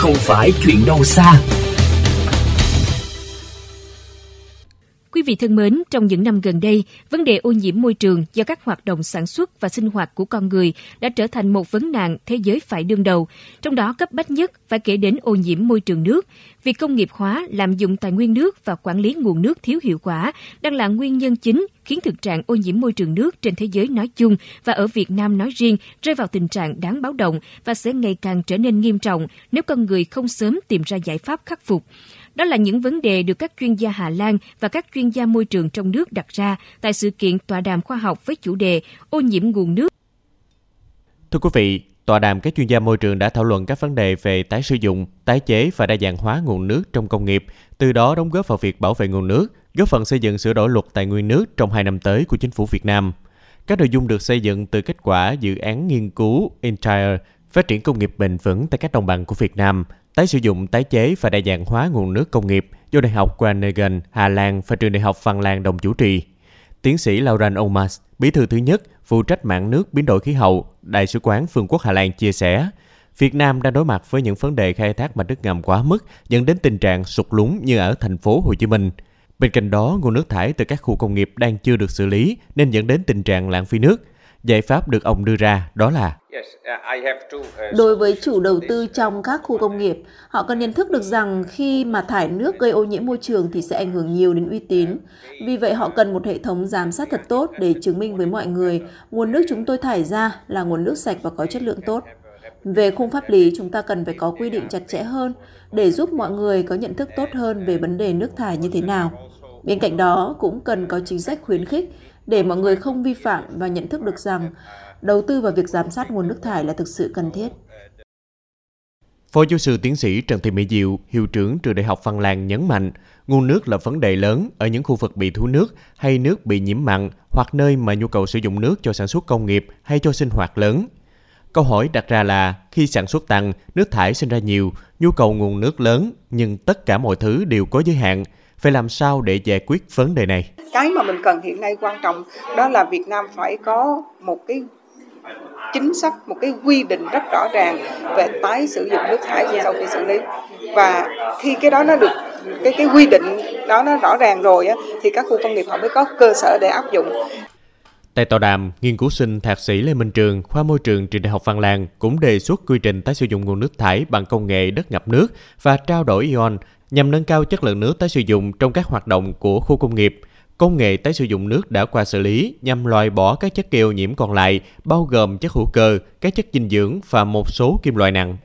không phải chuyện đâu xa. Quý vị thân mến, trong những năm gần đây, vấn đề ô nhiễm môi trường do các hoạt động sản xuất và sinh hoạt của con người đã trở thành một vấn nạn thế giới phải đương đầu. Trong đó cấp bách nhất phải kể đến ô nhiễm môi trường nước. Việc công nghiệp hóa, lạm dụng tài nguyên nước và quản lý nguồn nước thiếu hiệu quả đang là nguyên nhân chính khiến thực trạng ô nhiễm môi trường nước trên thế giới nói chung và ở Việt Nam nói riêng rơi vào tình trạng đáng báo động và sẽ ngày càng trở nên nghiêm trọng nếu con người không sớm tìm ra giải pháp khắc phục. Đó là những vấn đề được các chuyên gia Hà Lan và các chuyên gia môi trường trong nước đặt ra tại sự kiện tọa đàm khoa học với chủ đề ô nhiễm nguồn nước. Thưa quý vị, tọa đàm các chuyên gia môi trường đã thảo luận các vấn đề về tái sử dụng, tái chế và đa dạng hóa nguồn nước trong công nghiệp, từ đó đóng góp vào việc bảo vệ nguồn nước, góp phần xây dựng sửa đổi luật tài nguyên nước trong hai năm tới của chính phủ Việt Nam. Các nội dung được xây dựng từ kết quả dự án nghiên cứu Entire phát triển công nghiệp bền vững tại các đồng bằng của Việt Nam, tái sử dụng, tái chế và đa dạng hóa nguồn nước công nghiệp do Đại học Groningen, Hà Lan và Trường Đại học Phần Lan đồng chủ trì. Tiến sĩ Lauren Omas, bí thư thứ nhất, phụ trách mạng nước biến đổi khí hậu, Đại sứ quán Vương quốc Hà Lan chia sẻ, Việt Nam đang đối mặt với những vấn đề khai thác mạch nước ngầm quá mức dẫn đến tình trạng sụt lún như ở thành phố Hồ Chí Minh. Bên cạnh đó, nguồn nước thải từ các khu công nghiệp đang chưa được xử lý nên dẫn đến tình trạng lãng phí nước. Giải pháp được ông đưa ra đó là uh, Đối với chủ đầu tư trong các khu công nghiệp, họ cần nhận thức được rằng khi mà thải nước gây ô nhiễm môi trường thì sẽ ảnh hưởng nhiều đến uy tín. Vì vậy họ cần một hệ thống giám sát thật tốt để chứng minh với mọi người nguồn nước chúng tôi thải ra là nguồn nước sạch và có chất lượng tốt. Về khung pháp lý, chúng ta cần phải có quy định chặt chẽ hơn để giúp mọi người có nhận thức tốt hơn về vấn đề nước thải như thế nào. Bên cạnh đó, cũng cần có chính sách khuyến khích để mọi người không vi phạm và nhận thức được rằng đầu tư vào việc giám sát nguồn nước thải là thực sự cần thiết. Phó giáo sư tiến sĩ Trần Thị Mỹ Diệu, hiệu trưởng trường Đại học Văn Lang nhấn mạnh, nguồn nước là vấn đề lớn ở những khu vực bị thiếu nước hay nước bị nhiễm mặn hoặc nơi mà nhu cầu sử dụng nước cho sản xuất công nghiệp hay cho sinh hoạt lớn. Câu hỏi đặt ra là khi sản xuất tăng, nước thải sinh ra nhiều, nhu cầu nguồn nước lớn nhưng tất cả mọi thứ đều có giới hạn, phải làm sao để giải quyết vấn đề này? Cái mà mình cần hiện nay quan trọng đó là Việt Nam phải có một cái chính sách một cái quy định rất rõ ràng về tái sử dụng nước thải sau khi xử lý. Và khi cái đó nó được cái cái quy định đó nó rõ ràng rồi á, thì các khu công nghiệp họ mới có cơ sở để áp dụng. Tại tọa đàm, nghiên cứu sinh thạc sĩ Lê Minh Trường, khoa môi trường trường Đại học Văn Lang cũng đề xuất quy trình tái sử dụng nguồn nước thải bằng công nghệ đất ngập nước và trao đổi ion nhằm nâng cao chất lượng nước tái sử dụng trong các hoạt động của khu công nghiệp. Công nghệ tái sử dụng nước đã qua xử lý nhằm loại bỏ các chất gây nhiễm còn lại, bao gồm chất hữu cơ, các chất dinh dưỡng và một số kim loại nặng.